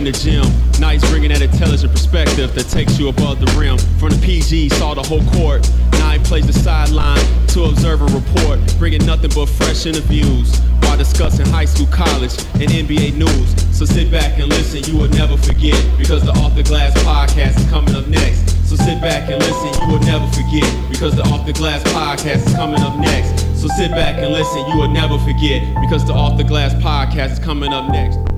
In the gym. Nice bringing that intelligent perspective that takes you above the rim. From the PG, saw the whole court. He plays the sideline to observe and report. Bringing nothing but fresh interviews while discussing high school, college, and NBA news. So sit back and listen, you will never forget. Because the Off the Glass podcast is coming up next. So sit back and listen, you will never forget. Because the Off the Glass podcast is coming up next. So sit back and listen, you will never forget. Because the Off the Glass podcast is coming up next.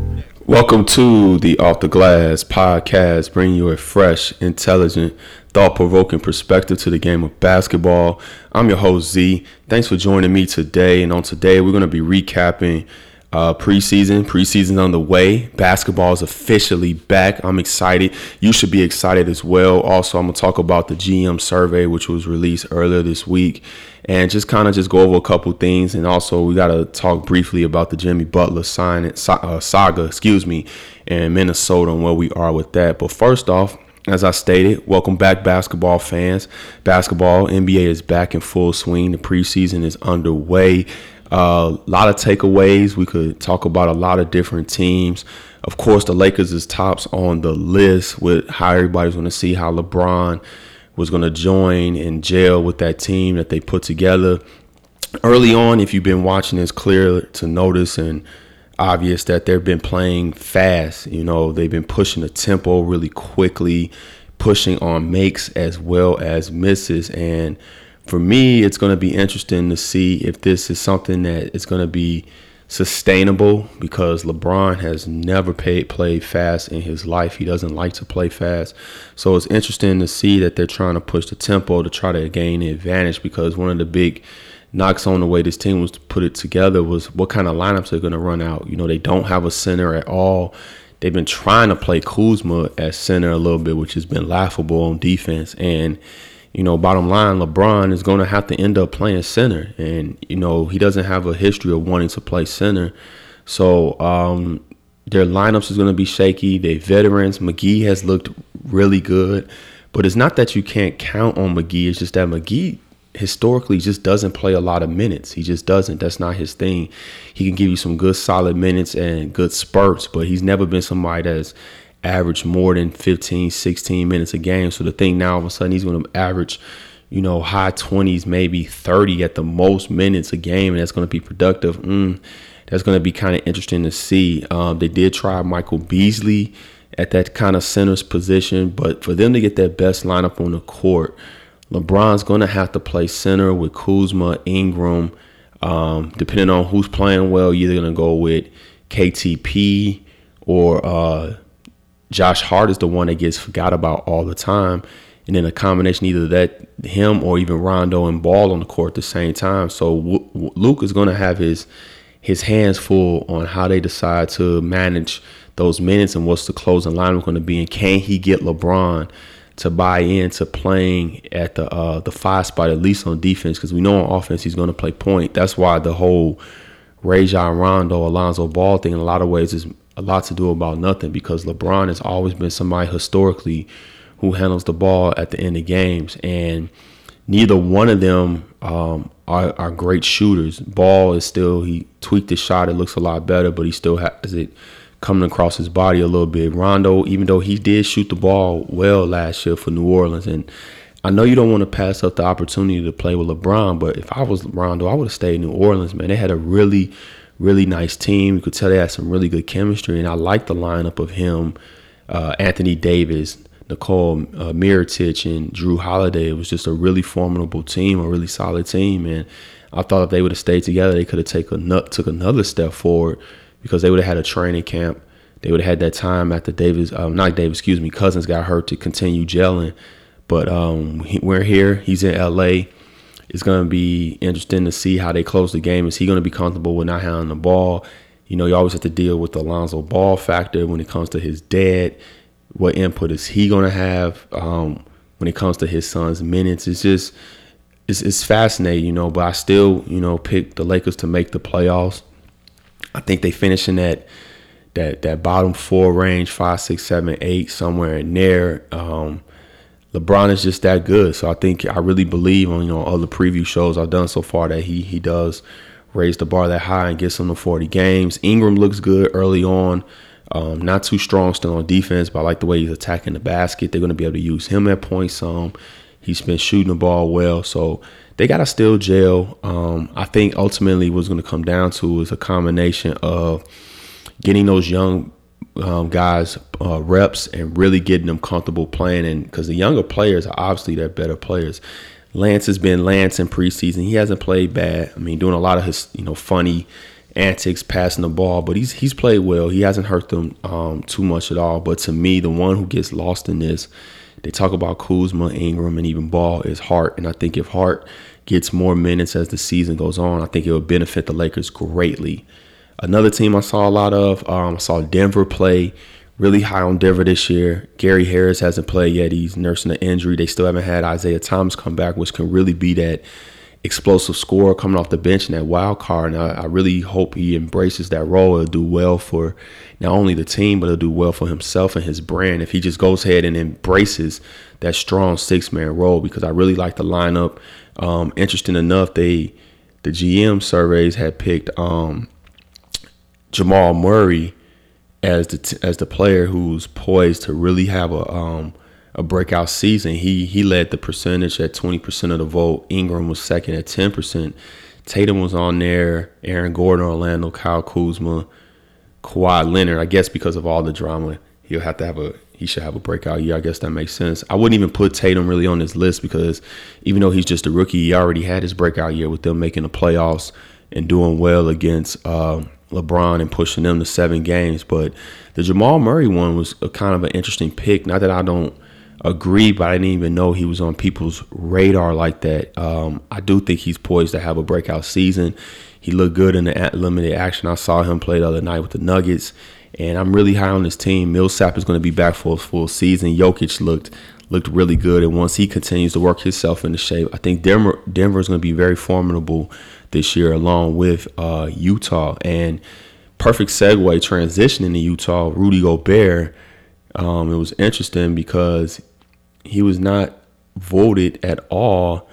Welcome to the Off the Glass podcast, bringing you a fresh, intelligent, thought provoking perspective to the game of basketball. I'm your host, Z. Thanks for joining me today. And on today, we're going to be recapping uh, preseason. Preseason's on the way. Basketball is officially back. I'm excited. You should be excited as well. Also, I'm to talk about the GM survey, which was released earlier this week, and just kind of just go over a couple things. And also, we got to talk briefly about the Jimmy Butler sign uh, saga, excuse me, in Minnesota and where we are with that. But first off, as I stated, welcome back, basketball fans. Basketball, NBA is back in full swing. The preseason is underway. A uh, lot of takeaways. We could talk about a lot of different teams. Of course, the Lakers is tops on the list with how everybody's going to see how LeBron was going to join and gel with that team that they put together. Early on, if you've been watching, it's clear to notice and obvious that they've been playing fast. You know, they've been pushing the tempo really quickly, pushing on makes as well as misses. And for me, it's going to be interesting to see if this is something that is going to be sustainable because LeBron has never paid, played fast in his life. He doesn't like to play fast. So it's interesting to see that they're trying to push the tempo to try to gain the advantage because one of the big knocks on the way this team was to put it together was what kind of lineups they're going to run out. You know, they don't have a center at all. They've been trying to play Kuzma at center a little bit, which has been laughable on defense. And you know, bottom line, LeBron is going to have to end up playing center, and you know he doesn't have a history of wanting to play center, so um, their lineups is going to be shaky. They veterans. McGee has looked really good, but it's not that you can't count on McGee. It's just that McGee historically just doesn't play a lot of minutes. He just doesn't. That's not his thing. He can give you some good solid minutes and good spurts, but he's never been somebody that's average more than 15, 16 minutes a game. So the thing now, all of a sudden, he's going to average, you know, high 20s, maybe 30 at the most minutes a game, and that's going to be productive. Mm, that's going to be kind of interesting to see. Um, they did try Michael Beasley at that kind of center's position, but for them to get that best lineup on the court, LeBron's going to have to play center with Kuzma, Ingram. Um, depending on who's playing well, you're either going to go with KCP or uh, Josh Hart is the one that gets forgot about all the time. And then a combination either that him or even Rondo and Ball on the court at the same time. So w- Luke is going to have his his hands full on how they decide to manage those minutes and what's the closing line going to be, and can he get LeBron to buy into playing at the uh, the five spot at least on defense? Because we know on offense he's going to play point. That's why the whole Rajon Rondo, Alonzo Ball thing in a lot of ways is a lot to do about nothing because LeBron has always been somebody historically who handles the ball at the end of games, and neither one of them um, are, are, great shooters. Ball is still he tweaked his shot; it looks a lot better, but he still has it coming across his body a little bit. Rondo, even though he did shoot the ball well last year for New Orleans, and I know you don't want to pass up the opportunity to play with LeBron, but if I was Rondo, I would have stayed in New Orleans. Man, they had a really really nice team. You could tell they had some really good chemistry, and I like the lineup of him, uh, Anthony Davis, Nikola uh, Mirotic, and Jrue Holiday. It was just a really formidable team, a really solid team, and I thought if they would have stayed together, they could have taken took another step forward because they would have had a training camp they would have had that time after Davis, um, not Davis, excuse me, Cousins got hurt to continue gelling. But um, we're here. He's in LA. It's going to be interesting to see how they close the game. Is he going to be comfortable with not having the ball? You know, you always have to deal with the Alonzo Ball factor when it comes to his dad. What input is he going to have um, when it comes to his son's minutes? It's just, it's, it's fascinating, you know. But I still, you know, pick the Lakers to make the playoffs. I think they finish in that that that bottom four range, five, six, seven, eight, somewhere in there. Um, LeBron is just that good. So I think I really believe on you know all the preview shows I've done so far that he he does raise the bar that high and gets them to 40 games. Ingram looks good early on. Um, not too strong still on defense, but I like the way he's attacking the basket. They're going to be able to use him at points. He's been shooting the ball well, so they got to still jail. Um, I think ultimately what's going to come down to is a combination of getting those young um, guys uh, reps and really getting them comfortable playing. And because the younger players are obviously they're better players. Lance has been Lance in preseason. He hasn't played bad. I mean, doing a lot of his you know funny antics, passing the ball, but he's he's played well. He hasn't hurt them um, too much at all. But to me, the one who gets lost in this, they talk about Kuzma, Ingram, and even Ball is Hart. And I think if Hart gets more minutes as the season goes on, I think it would benefit the Lakers greatly. Another team I saw a lot of, um, I saw Denver play really high on Denver this year. Gary Harris hasn't played yet. He's nursing an injury. They still haven't had Isaiah Thomas come back, which can really be that explosive scorer coming off the bench and that wild card. And I, I really hope he embraces that role. It'll do well for not only the team, but it'll do well for himself and his brand if he just goes ahead and embraces that strong six man role because I really like the lineup. Um, interesting enough, they the GM surveys had picked um, Jamal Murray as the t- as the player who's poised to really have a um, a breakout season. He he led the percentage at 20% of the vote. Ingram was second at 10%. Tatum was on there. Aaron Gordon, Orlando, Kyle Kuzma, Kawhi Leonard. I guess because of all the drama, he'll have to have a he should have a breakout year. I guess that makes sense. I wouldn't even put Tatum really on this list because even though he's just a rookie, he already had his breakout year with them making the playoffs and doing well against. Uh, LeBron and pushing them to seven games. But the Jamal Murray one was a kind of an interesting pick. Not that I don't agree, but I didn't even know he was on people's radar like that. Um, I do think he's poised to have a breakout season. He looked good in the limited action. I saw him play the other night with the Nuggets, and I'm really high on this team. Millsap is going to be back for a full season. Jokic looked looked really good, and once he continues to work himself into shape, I think Denver Denver is going to be very formidable this year, along with uh, Utah. And perfect segue transitioning to Utah, Rudy Gobert. Um, it was interesting because he was not voted at all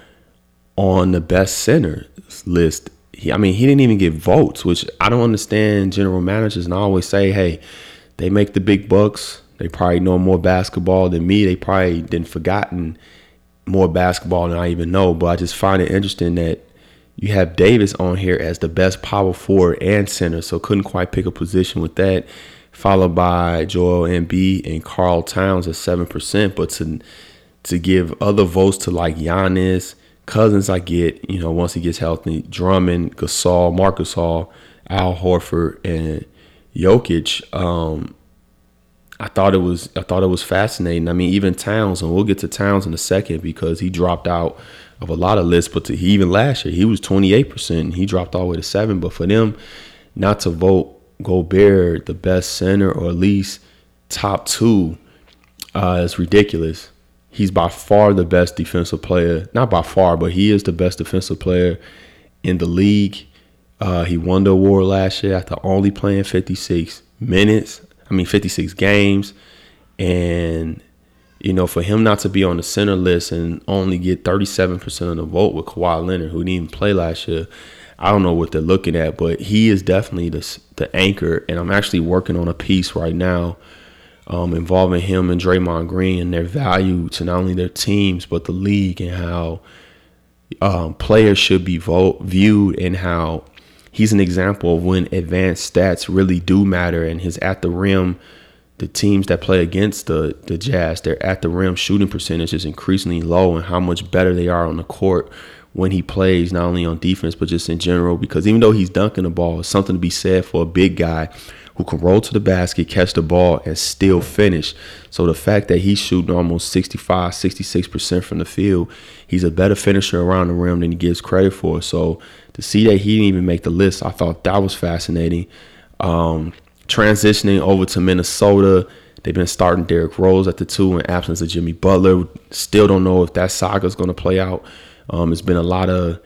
on the best center list. He, I mean, he didn't even get votes, which I don't understand. General managers and I always say, hey, they make the big bucks. They probably know more basketball than me. They probably didn't forgotten more basketball than I even know. But I just find it interesting that you have Davis on here as the best power forward and center, so couldn't quite pick a position with that. Followed by Joel Embiid and Karl Towns at seven percent, but to to give other votes to like Giannis, Cousins, I get you know once he gets healthy, Drummond, Gasol, Marcus Hall, Al Horford, and Jokic. Um, I thought it was I thought it was fascinating. I mean, even Towns, and we'll get to Towns in a second because he dropped out of a lot of lists. But to, he, even last year, he was 28%. He dropped all the way to seven. But for them not to vote Gobert the best center or at least top two uh, is ridiculous. He's by far the best defensive player. Not by far, but he is the best defensive player in the league. Uh, he won the award last year after only playing 56 minutes. I mean, 56 games. And you know, for him not to be on the center list and only get 37% of the vote with Kawhi Leonard, who didn't even play last year, I don't know what they're looking at, but he is definitely the, the anchor. And I'm actually working on a piece right now um, involving him and Draymond Green and their value to not only their teams, but the league and how um, players should be viewed and how he's an example of when advanced stats really do matter and his at the rim – the teams that play against the the Jazz, their at the rim shooting percentage is increasingly low, and how much better they are on the court when he plays, not only on defense but just in general. Because even though he's dunking the ball, it's something to be said for a big guy who can roll to the basket, catch the ball, and still finish. So the fact that he's shooting almost 65, 66% from the field, he's a better finisher around the rim than he gives credit for. So to see that he didn't even make the list, I thought that was fascinating. Um, transitioning over to Minnesota, they've been starting Derrick Rose at the two in absence of Jimmy Butler. Still don't know if that saga is going to play out. Um, it's been a lot of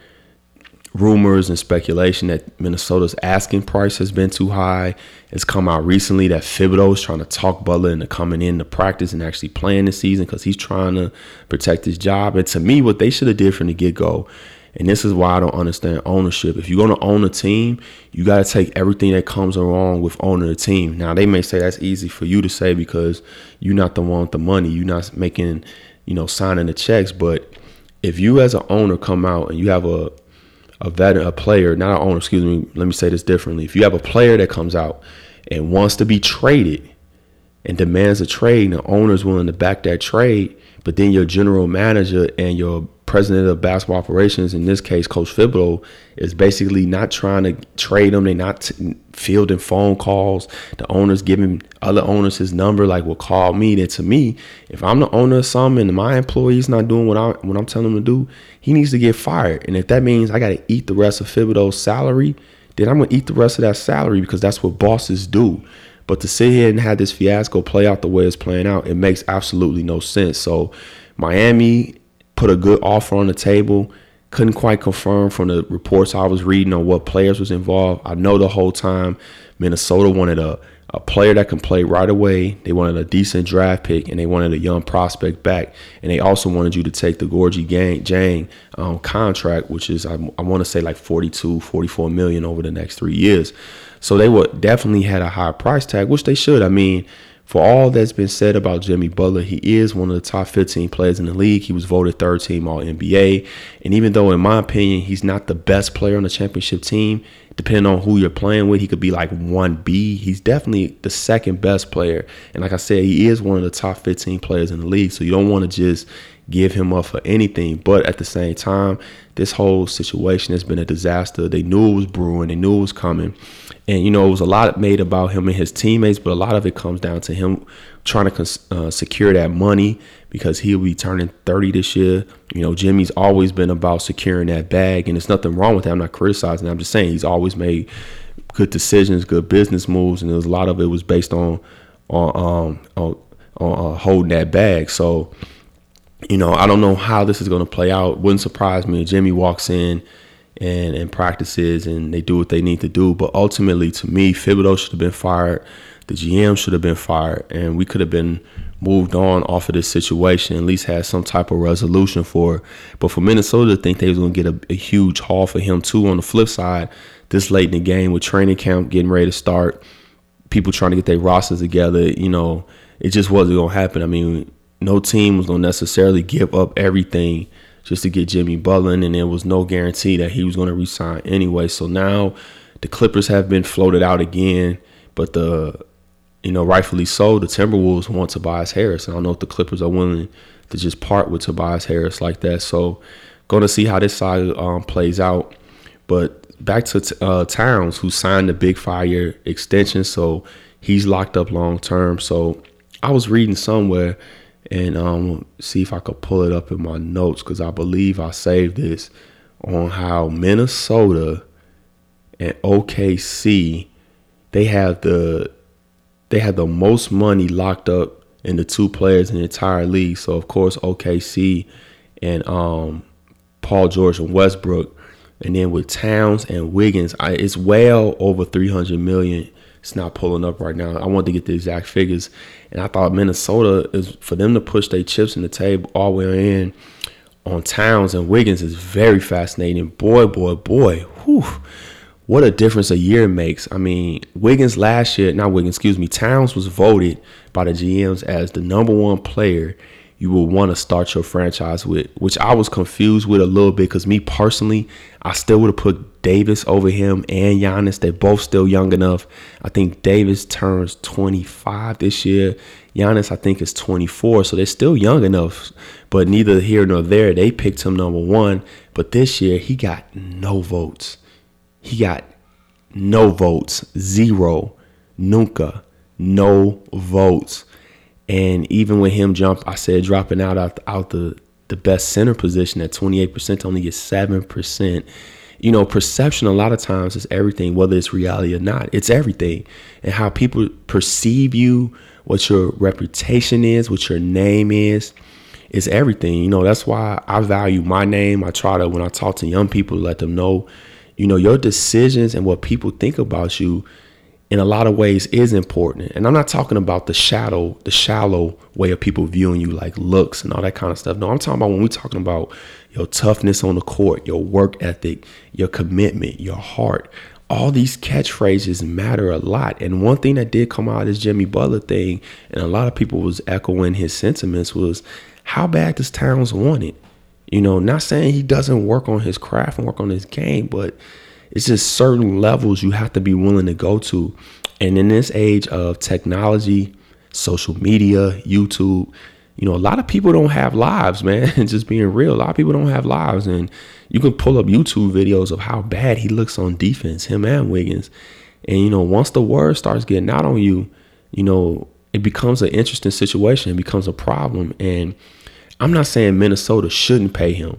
rumors and speculation that Minnesota's asking price has been too high. It's come out recently that Thibodeau is trying to talk Butler into coming in to practice and actually playing this season because he's trying to protect his job. And to me, what they should have did from the get go, and this is why I don't understand ownership. If you're going to own a team, you got to take everything that comes along with owning a team. Now they may say that's easy for you to say because you're not the one with the money. You're not making, you know, signing the checks, but if you as an owner come out and you have a a veteran, a player, not an owner, excuse me, let me say this differently. If you have a player that comes out and wants to be traded and demands a trade, and the owner's willing to back that trade, but then your general manager and your president of basketball operations, in this case, Coach Thibodeau, is basically not trying to trade them. They're not t- fielding phone calls. The owner's giving other owners his number, like, will call me. Then to me, if I'm the owner of something and my employee's not doing what I what I'm telling him to do, he needs to get fired. And if that means I got to eat the rest of Thibodeau's salary, then I'm gonna eat the rest of that salary because that's what bosses do. But to sit here and have this fiasco play out the way it's playing out, it makes absolutely no sense. So Miami put a good offer on the table. Couldn't quite confirm from the reports I was reading on what players was involved. I know the whole time Minnesota wanted a, a player that can play right away. They wanted a decent draft pick and they wanted a young prospect back. And they also wanted you to take the Gorgui Dieng um, contract, which is, I, I want to say like 42, 44 million over the next three years. So they would definitely had a high price tag, which they should. I mean, for all that's been said about Jimmy Butler, he is one of the top 15 players in the league. He was voted third team All NBA. And even though, in my opinion, he's not the best player on the championship team, depending on who you're playing with, he could be like 1B. He's definitely the second best player. And like I said, he is one of the top 15 players in the league. So you don't want to just give him up for anything. But at the same time, this whole situation has been a disaster. They knew it was brewing, they knew it was coming. And, you know, it was a lot made about him and his teammates, but a lot of it comes down to him trying to uh, secure that money because he'll be turning 30 this year. You know, Jimmy's always been about securing that bag, and there's nothing wrong with that. I'm not criticizing. I'm just saying he's always made good decisions, good business moves, and there's a lot of it was based on on um, on, on uh, holding that bag. So, you know, I don't know how this is going to play out. Wouldn't surprise me if Jimmy walks in and, and practices and they do what they need to do. But ultimately, to me, Thibodeau should have been fired. The GM should have been fired, and we could have been moved on off of this situation. At least had some type of resolution for. It. But for Minnesota to think they was going to get a, a huge haul for him too. On the flip side, this late in the game with training camp getting ready to start, people trying to get their rosters together, you know, it just wasn't going to happen. I mean, no team was going to necessarily give up everything just to get Jimmy Butler, and there was no guarantee that he was going to resign anyway. So now the Clippers have been floated out again, but the you know rightfully so, the Timberwolves want Tobias Harris. I don't know if the Clippers are willing to just part with Tobias Harris like that. So going to see how this side um, plays out. But back to uh, Towns, who signed the big year extension, so he's locked up long term. So I was reading somewhere and um, see if I could pull it up in my notes because I believe I saved this on how Minnesota and OKC they have the they have the most money locked up in the two players in the entire league. So of course OKC and um, Paul George and Westbrook, and then with Towns and Wiggins, I, it's well over 300 million it's not pulling up right now. I wanted to get the exact figures, and I thought Minnesota is for them to push their chips in the table all the way in on Towns and Wiggins is very fascinating. Boy, boy, boy, whew, what a difference a year makes. I mean, Wiggins last year, not Wiggins, excuse me, Towns was voted by the GMs as the number one player you will want to start your franchise with, which I was confused with a little bit because me personally, I still would have put Davis over him and Giannis. They're both still young enough. I think Davis turns 25 this year. Giannis, I think, is 24, so they're still young enough. But neither here nor there, they picked him number one. But this year, he got no votes. He got no votes, zero. Nunca. No votes. And even with him jump, I said dropping out out, out the the best center position at 28% only get 7%. You know, perception a lot of times is everything, whether it's reality or not. It's everything. And how people perceive you, what your reputation is, what your name is, is everything. You know, that's why I value my name. I try to, when I talk to young people, let them know, you know, your decisions and what people think about you in a lot of ways is important. And I'm not talking about the shadow, the shallow way of people viewing you like looks and all that kind of stuff. No, I'm talking about when we're talking about your toughness on the court, your work ethic, your commitment, your heart. All these catchphrases matter a lot. And one thing that did come out of this Jimmy Butler thing, and a lot of people was echoing his sentiments, was how bad does Towns want it? You know, not saying he doesn't work on his craft and work on his game, but it's just certain levels you have to be willing to go to. And in this age of technology, social media, YouTube, you know, a lot of people don't have lives, man. Just being real, a lot of people don't have lives. And you can pull up YouTube videos of how bad he looks on defense, him and Wiggins. And, you know, once the word starts getting out on you, you know, it becomes an interesting situation. It becomes a problem. And I'm not saying Minnesota shouldn't pay him.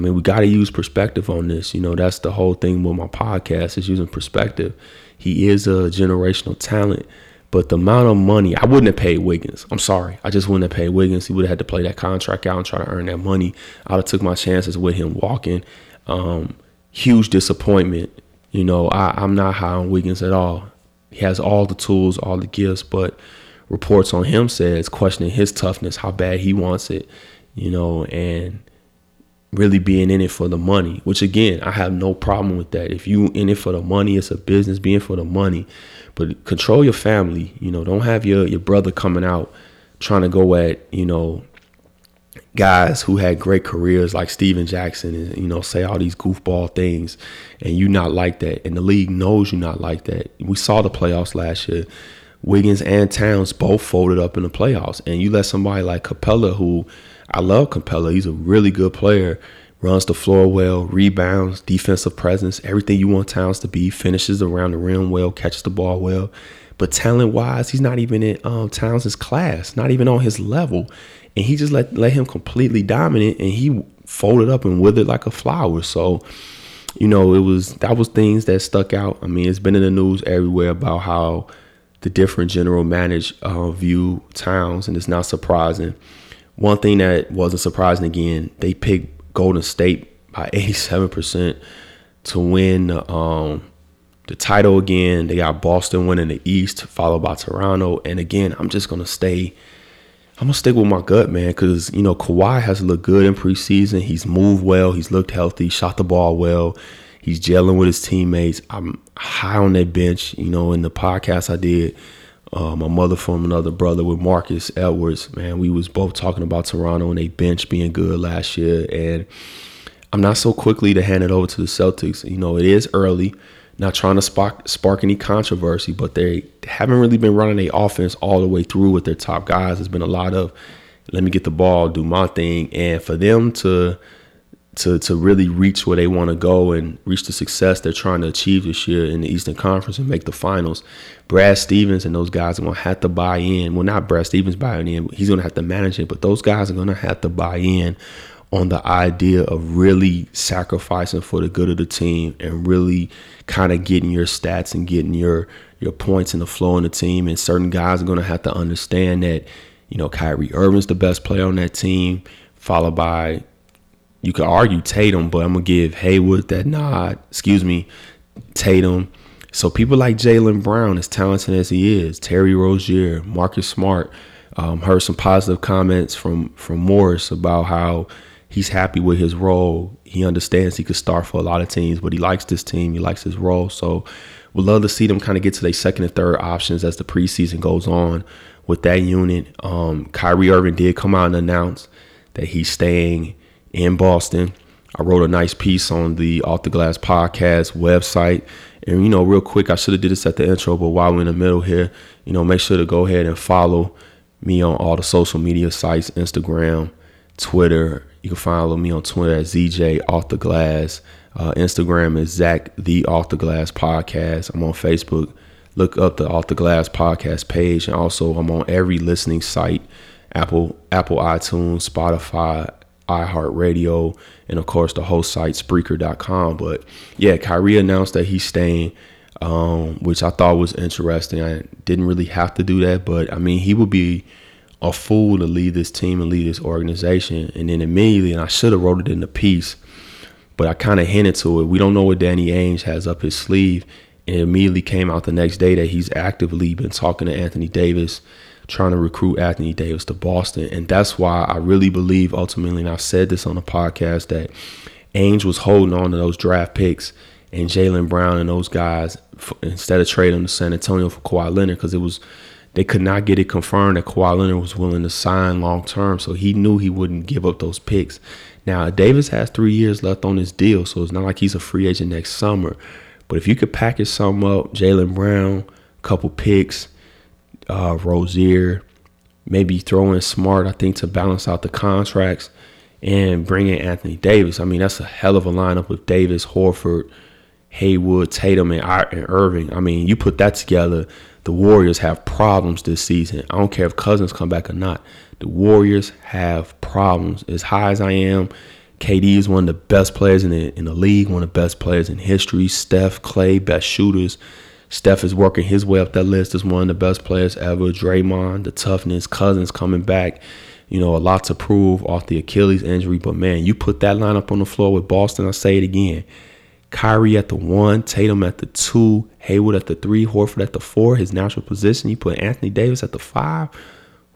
I mean, we got to use perspective on this. You know, that's the whole thing with my podcast is using perspective. He is a generational talent, but the amount of money I wouldn't have paid Wiggins. I'm sorry, I just wouldn't have paid Wiggins. He would have had to play that contract out and try to earn that money. I'd have took my chances with him walking. Um, huge disappointment. You know, I, I'm not high on Wiggins at all. He has all the tools, all the gifts, but reports on him says questioning his toughness, how bad he wants it. You know, and really being in it for the money, which again, I have no problem with that. If you in it for the money, it's a business being for the money. But control your family, you know, don't have your your brother coming out trying to go at, you know, guys who had great careers like Stephen Jackson and you know say all these goofball things and you not like that and the league knows you not like that. We saw the playoffs last year. Wiggins and Towns both folded up in the playoffs and you let somebody like Capela who I love Capela. He's a really good player. Runs the floor well, rebounds, defensive presence, everything you want Towns to be. Finishes around the rim well, catches the ball well. But talent wise, he's not even in um, Towns' class, not even on his level. And he just let let him completely dominate, and he folded up and withered like a flower. So, you know, it was that was things that stuck out. I mean, it's been in the news everywhere about how the different general manage uh, view Towns, and it's not surprising. One thing that wasn't surprising again, they picked Golden State by 87% to win um, the title again. They got Boston winning the East, followed by Toronto. And again, I'm just gonna stay. I'm gonna stick with my gut, man, because you know Kawhi has looked good in preseason. He's moved well. He's looked healthy. Shot the ball well. He's gelling with his teammates. I'm high on that bench. You know, in the podcast I did uh, my mother from another brother with Marcus Edwards. Man, we was both talking about Toronto and they bench being good last year, and I'm not so quickly to hand it over to the Celtics. You know, it is early. Not trying to spark spark any controversy, but they haven't really been running their offense all the way through with their top guys. There's been a lot of let me get the ball, do my thing, and for them to to to really reach where they want to go and reach the success they're trying to achieve this year in the Eastern Conference and make the finals. Brad Stevens and those guys are gonna have to buy in. Well, not Brad Stevens buying in, he's gonna have to manage it, but those guys are gonna have to buy in on the idea of really sacrificing for the good of the team and really kind of getting your stats and getting your your points in the flow in the team. And certain guys are gonna have to understand that, you know, Kyrie Irving's the best player on that team, followed by you could argue Tatum, but I'm gonna give Hayward that nod. Excuse me, Tatum. So people like Jaylen Brown, as talented as he is, Terry Rozier, Marcus Smart, um, heard some positive comments from from Morris about how he's happy with his role. He understands he could start for a lot of teams, but he likes this team. He likes his role. So we'd love to see them kind of get to their second and third options as the preseason goes on with that unit. Um, Kyrie Irving did come out and announce that he's staying in Boston. I wrote a nice piece on the Off the Glass podcast website. And you know, real quick, I should have did this at the intro, but while we're in the middle here, you know, make sure to go ahead and follow me on all the social media sites, Instagram, Twitter. You can follow me on Twitter at ZJ Off the Glass. Uh, Instagram is Zach the Off the Glass Podcast. I'm on Facebook, look up the Off the Glass podcast page. And also, I'm on every listening site Apple, Apple iTunes, Spotify, iHeartRadio, and of course the host site Spreaker.com. But yeah, Kyrie announced that he's staying, um, which I thought was interesting. I didn't really have to do that, but I mean, he would be a fool to leave this team and leave this organization. And then immediately, and I should have wrote it in the piece, but I kind of hinted to it. We don't know what Danny Ainge has up his sleeve. And it immediately came out the next day that he's actively been talking to Anthony Davis, trying to recruit Anthony Davis to Boston. And that's why I really believe ultimately, and I've said this on the podcast, that Ainge was holding on to those draft picks and Jaylen Brown and those guys instead of trading them to San Antonio for Kawhi Leonard because it was they could not get it confirmed that Kawhi Leonard was willing to sign long term, so he knew he wouldn't give up those picks. Now Davis has three years left on his deal, so it's not like he's a free agent next summer. But if you could package some up, Jaylen Brown, couple picks, uh, Rozier, maybe throw in Smart, I think, to balance out the contracts, and bring in Anthony Davis. I mean, that's a hell of a lineup with Davis, Horford, Hayward, Tatum, and Irving. I mean, you put that together the Warriors have problems this season. I don't care if Cousins come back or not. The Warriors have problems. As high as I am, KD is one of the best players in the in the league, one of the best players in history. Steph, Clay, best shooters. Steph is working his way up that list as one of the best players ever. Draymond, the toughness, Cousins coming back. You know, a lot to prove off the Achilles injury. But man, you put that lineup on the floor with Boston, I say it again. Kyrie at the one, Tatum at the two, Hayward at the three, Horford at the four, his natural position. You put Anthony Davis at the five.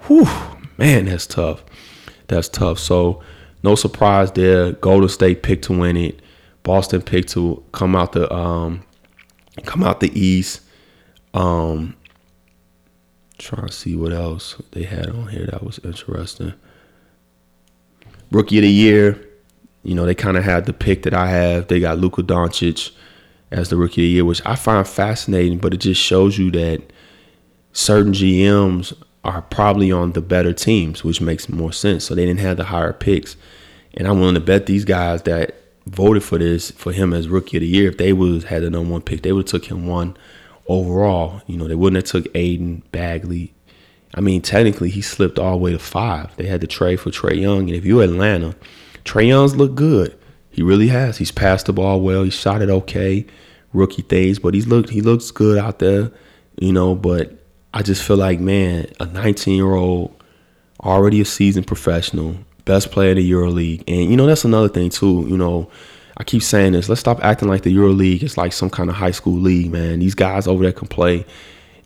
Whew, man, that's tough. That's tough. So no surprise there. Golden State picked to win it. Boston picked to come out the um come out the East. Um trying to see what else they had on here that was interesting. Rookie of the year, you know, they kind of had the pick that I have. They got Luka Doncic as the rookie of the year, which I find fascinating, but it just shows you that certain GMs are probably on the better teams, which makes more sense. So they didn't have the higher picks. And I'm willing to bet these guys that voted for this for him as rookie of the year, if they would had the number one pick, they would have took him one overall. You know, they wouldn't have took Ayton Bagley. I mean, technically he slipped all the way to five. They had to trade for Trae Young. And if you Atlanta, Trae Young's looked good. He really has. He's passed the ball well. He shot it okay, rookie things, but he's looked he looks good out there, you know. But I just feel like man, a 19 year old, already a seasoned professional, best player in the EuroLeague, and you know that's another thing too. You know, I keep saying this. Let's stop acting like the EuroLeague is like some kind of high school league, man. These guys over there can play,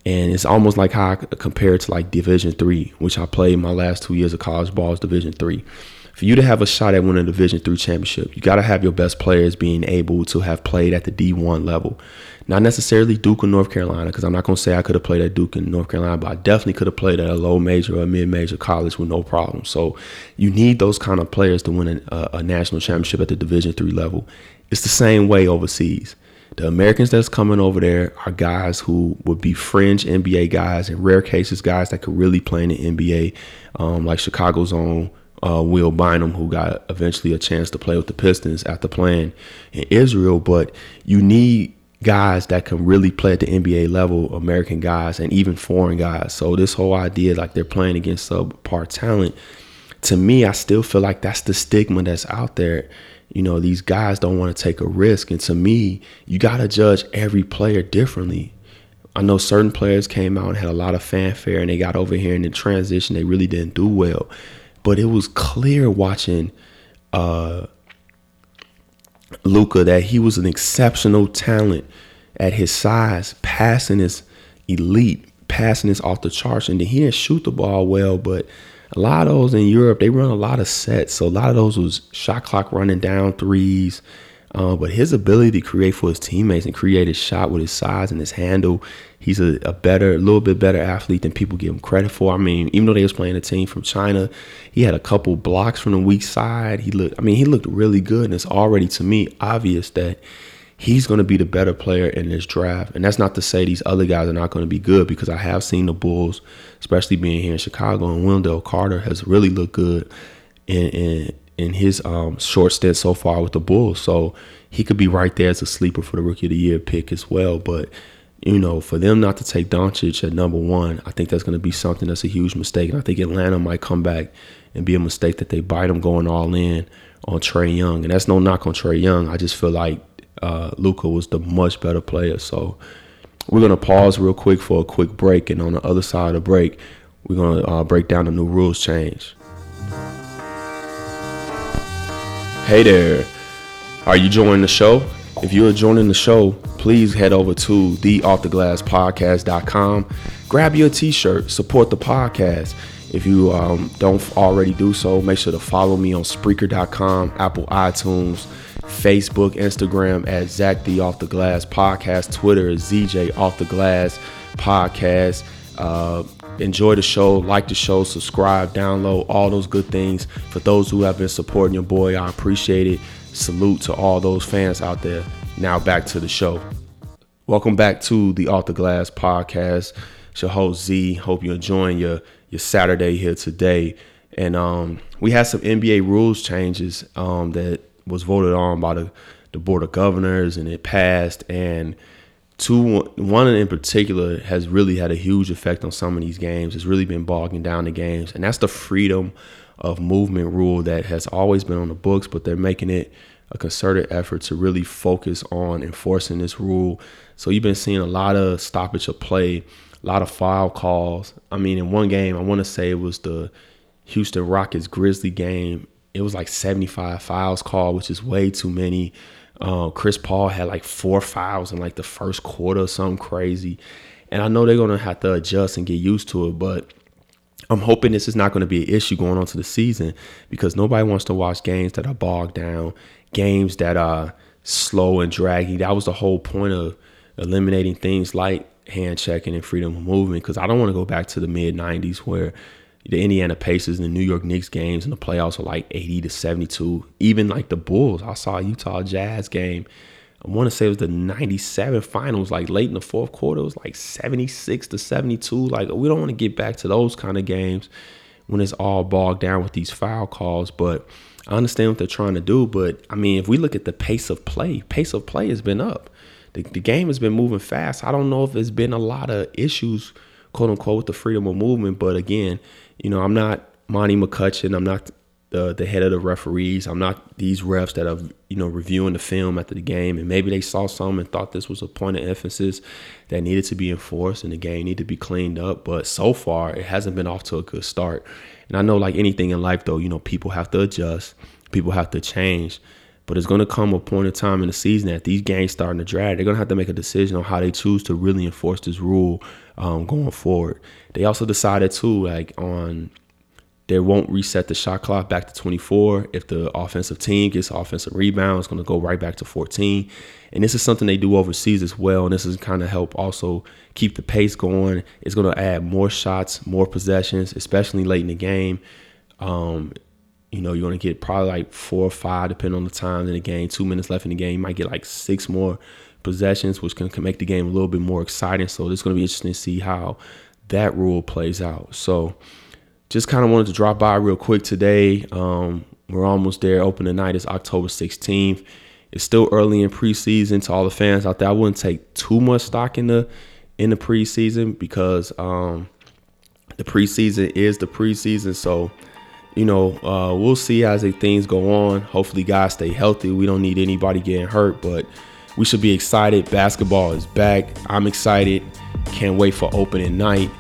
and it's almost like how I compare it to like Division Three, which I played my last two years of college ball is Division Three for you to have a shot at winning a Division three championship, you got to have your best players being able to have played at the D1 level. Not necessarily Duke or North Carolina, because I'm not going to say I could have played at Duke and North Carolina, but I definitely could have played at a low major or a mid major college with no problem. So you need those kind of players to win a, a national championship at the Division three level. It's the same way overseas. The Americans that's coming over there are guys who would be fringe NBA guys, in rare cases, guys that could really play in the NBA, um, like Chicago's own uh, Will Bynum, who got eventually a chance to play with the Pistons after playing in Israel. But you need guys that can really play at the NBA level, American guys and even foreign guys. So this whole idea, like they're playing against subpar talent, to me, I still feel like that's the stigma that's out there. You know, these guys don't want to take a risk. And to me, you got to judge every player differently. I know certain players came out and had a lot of fanfare and they got over here in the transition, they really didn't do well. But it was clear watching uh, Luka that he was an exceptional talent at his size, passing is elite, passing is off the charts, and then he didn't shoot the ball well, but a lot of those in Europe, they run a lot of sets. So a lot of those was shot clock running down threes, uh, but his ability to create for his teammates and create a shot with his size and his handle, he's a, a better, a little bit better athlete than people give him credit for. I mean, even though they was playing a team from China, he had a couple blocks from the weak side. He looked, I mean, he looked really good, and it's already to me obvious that he's going to be the better player in this draft. And that's not to say these other guys are not going to be good because I have seen the Bulls, especially being here in Chicago, and Wendell Carter has really looked good in, in in his um, short stint so far with the Bulls. So he could be right there as a sleeper for the Rookie of the Year pick as well. But you know, for them not to take Doncic at number one, I think that's going to be something that's a huge mistake. And I think Atlanta might come back and be a mistake that they bite them going all in on Trae Young. And that's no knock on Trae Young. I just feel like uh, Luka was the much better player. So we're going to pause real quick for a quick break. And on the other side of the break, we're going to uh, break down the new rules change. Hey there. Are you joining the show? If you are joining the show, please head over to theofftheglasspodcast.com. Grab your t-shirt, support the podcast. If you um, don't already do so, make sure to follow me on Spreaker.com, Apple iTunes, Facebook, Instagram at Zach the Off the Glass Podcast, Twitter is ZJ Off the Glass Podcast. Uh, enjoy the show, like the show, subscribe, download, all those good things. For those who have been supporting your boy, I appreciate it. Salute to all those fans out there. Now back to the show. Welcome back to the the Glass podcast. It's your host Z. Hope you're enjoying your your Saturday here today. And um, we had some NBA rules changes um, that was voted on by the, the board of governors, and it passed. And two, one in particular has really had a huge effect on some of these games. It's really been bogging down the games, and that's the freedom of movement rule that has always been on the books, but they're making it a concerted effort to really focus on enforcing this rule. So you've been seeing a lot of stoppage of play, a lot of foul calls. I mean, in one game, I want to say it was the Houston Rockets Grizzly game. It was like 75 fouls called, which is way too many. Uh, Chris Paul had like four fouls in like the first quarter, something crazy. And I know they're gonna have to adjust and get used to it, but I'm hoping this is not going to be an issue going on to the season because nobody wants to watch games that are bogged down, games that are slow and draggy. That was the whole point of eliminating things like hand checking and freedom of movement because I don't want to go back to the mid 90s where the Indiana Pacers and the New York Knicks games and the playoffs are like 80 to 72. Even like the Bulls, I saw a Utah Jazz game I want to say it was the 97 finals, like late in the fourth quarter. It was like 76 to 72. Like, we don't want to get back to those kind of games when it's all bogged down with these foul calls. But I understand what they're trying to do. But I mean, if we look at the pace of play, pace of play has been up. The, the game has been moving fast. I don't know if there's been a lot of issues, quote unquote, with the freedom of movement. But again, you know, I'm not Monty McCutchen. I'm not the the head of the referees. I'm not these refs that are you know reviewing the film after the game, and maybe they saw some and thought this was a point of emphasis that needed to be enforced and the game needed to be cleaned up. But so far, it hasn't been off to a good start. And I know, like anything in life, though, you know, people have to adjust, people have to change. But it's going to come a point in time in the season that these games starting to drag. They're going to have to make a decision on how they choose to really enforce this rule um, going forward. They also decided too, like on they won't reset the shot clock back to 24. If the offensive team gets offensive rebound, it's going to go right back to 14. And this is something they do overseas as well. And this is kind of help also keep the pace going. It's going to add more shots, more possessions, especially late in the game. Um, you know, you're going to get probably like four or five, depending on the time in the game. Two minutes left in the game, you might get like six more possessions, which can, can make the game a little bit more exciting. So it's going to be interesting to see how that rule plays out. So, just kind of wanted to drop by real quick today. Um, we're almost there. Opening night is October 16th. It's still early in preseason. To all the fans out there, I wouldn't take too much stock in the in the preseason because um, the preseason is the preseason. So, you know, uh, we'll see as things go on. Hopefully, guys stay healthy. We don't need anybody getting hurt, but we should be excited. Basketball is back. I'm excited. Can't wait for opening night.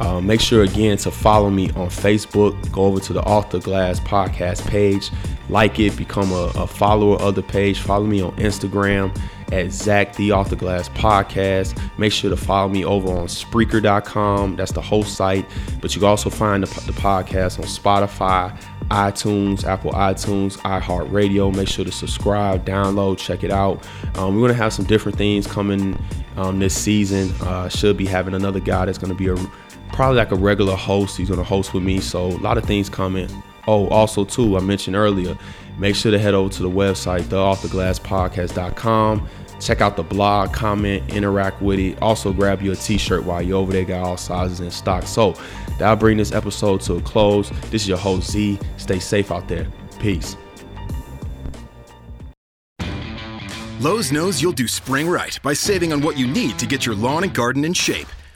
Uh, make sure again to follow me on Facebook. Go over to the the Glass podcast page, like it, become a, a follower of the page. Follow me on Instagram at Zach the the Glass podcast. Make sure to follow me over on Spreaker.com. That's the host site. But you can also find the, the podcast on Spotify, iTunes, Apple iTunes, iHeartRadio. Make sure to subscribe, download, check it out. Um, we're gonna have some different things coming um, this season. Uh, should be having another guy that's gonna be a probably like a regular host. He's gonna host with me, so a lot of things coming. Oh, also too, I mentioned earlier, make sure to head over to the website, theofftheglasspodcast.com. Check out the blog, comment, interact with it. Also, grab you a t-shirt while you're over there. Got all sizes in stock. So that'll bring this episode to a close. This is your host Z. Stay safe out there. Peace. Lowe's knows you'll do spring right by saving on what you need to get your lawn and garden in shape.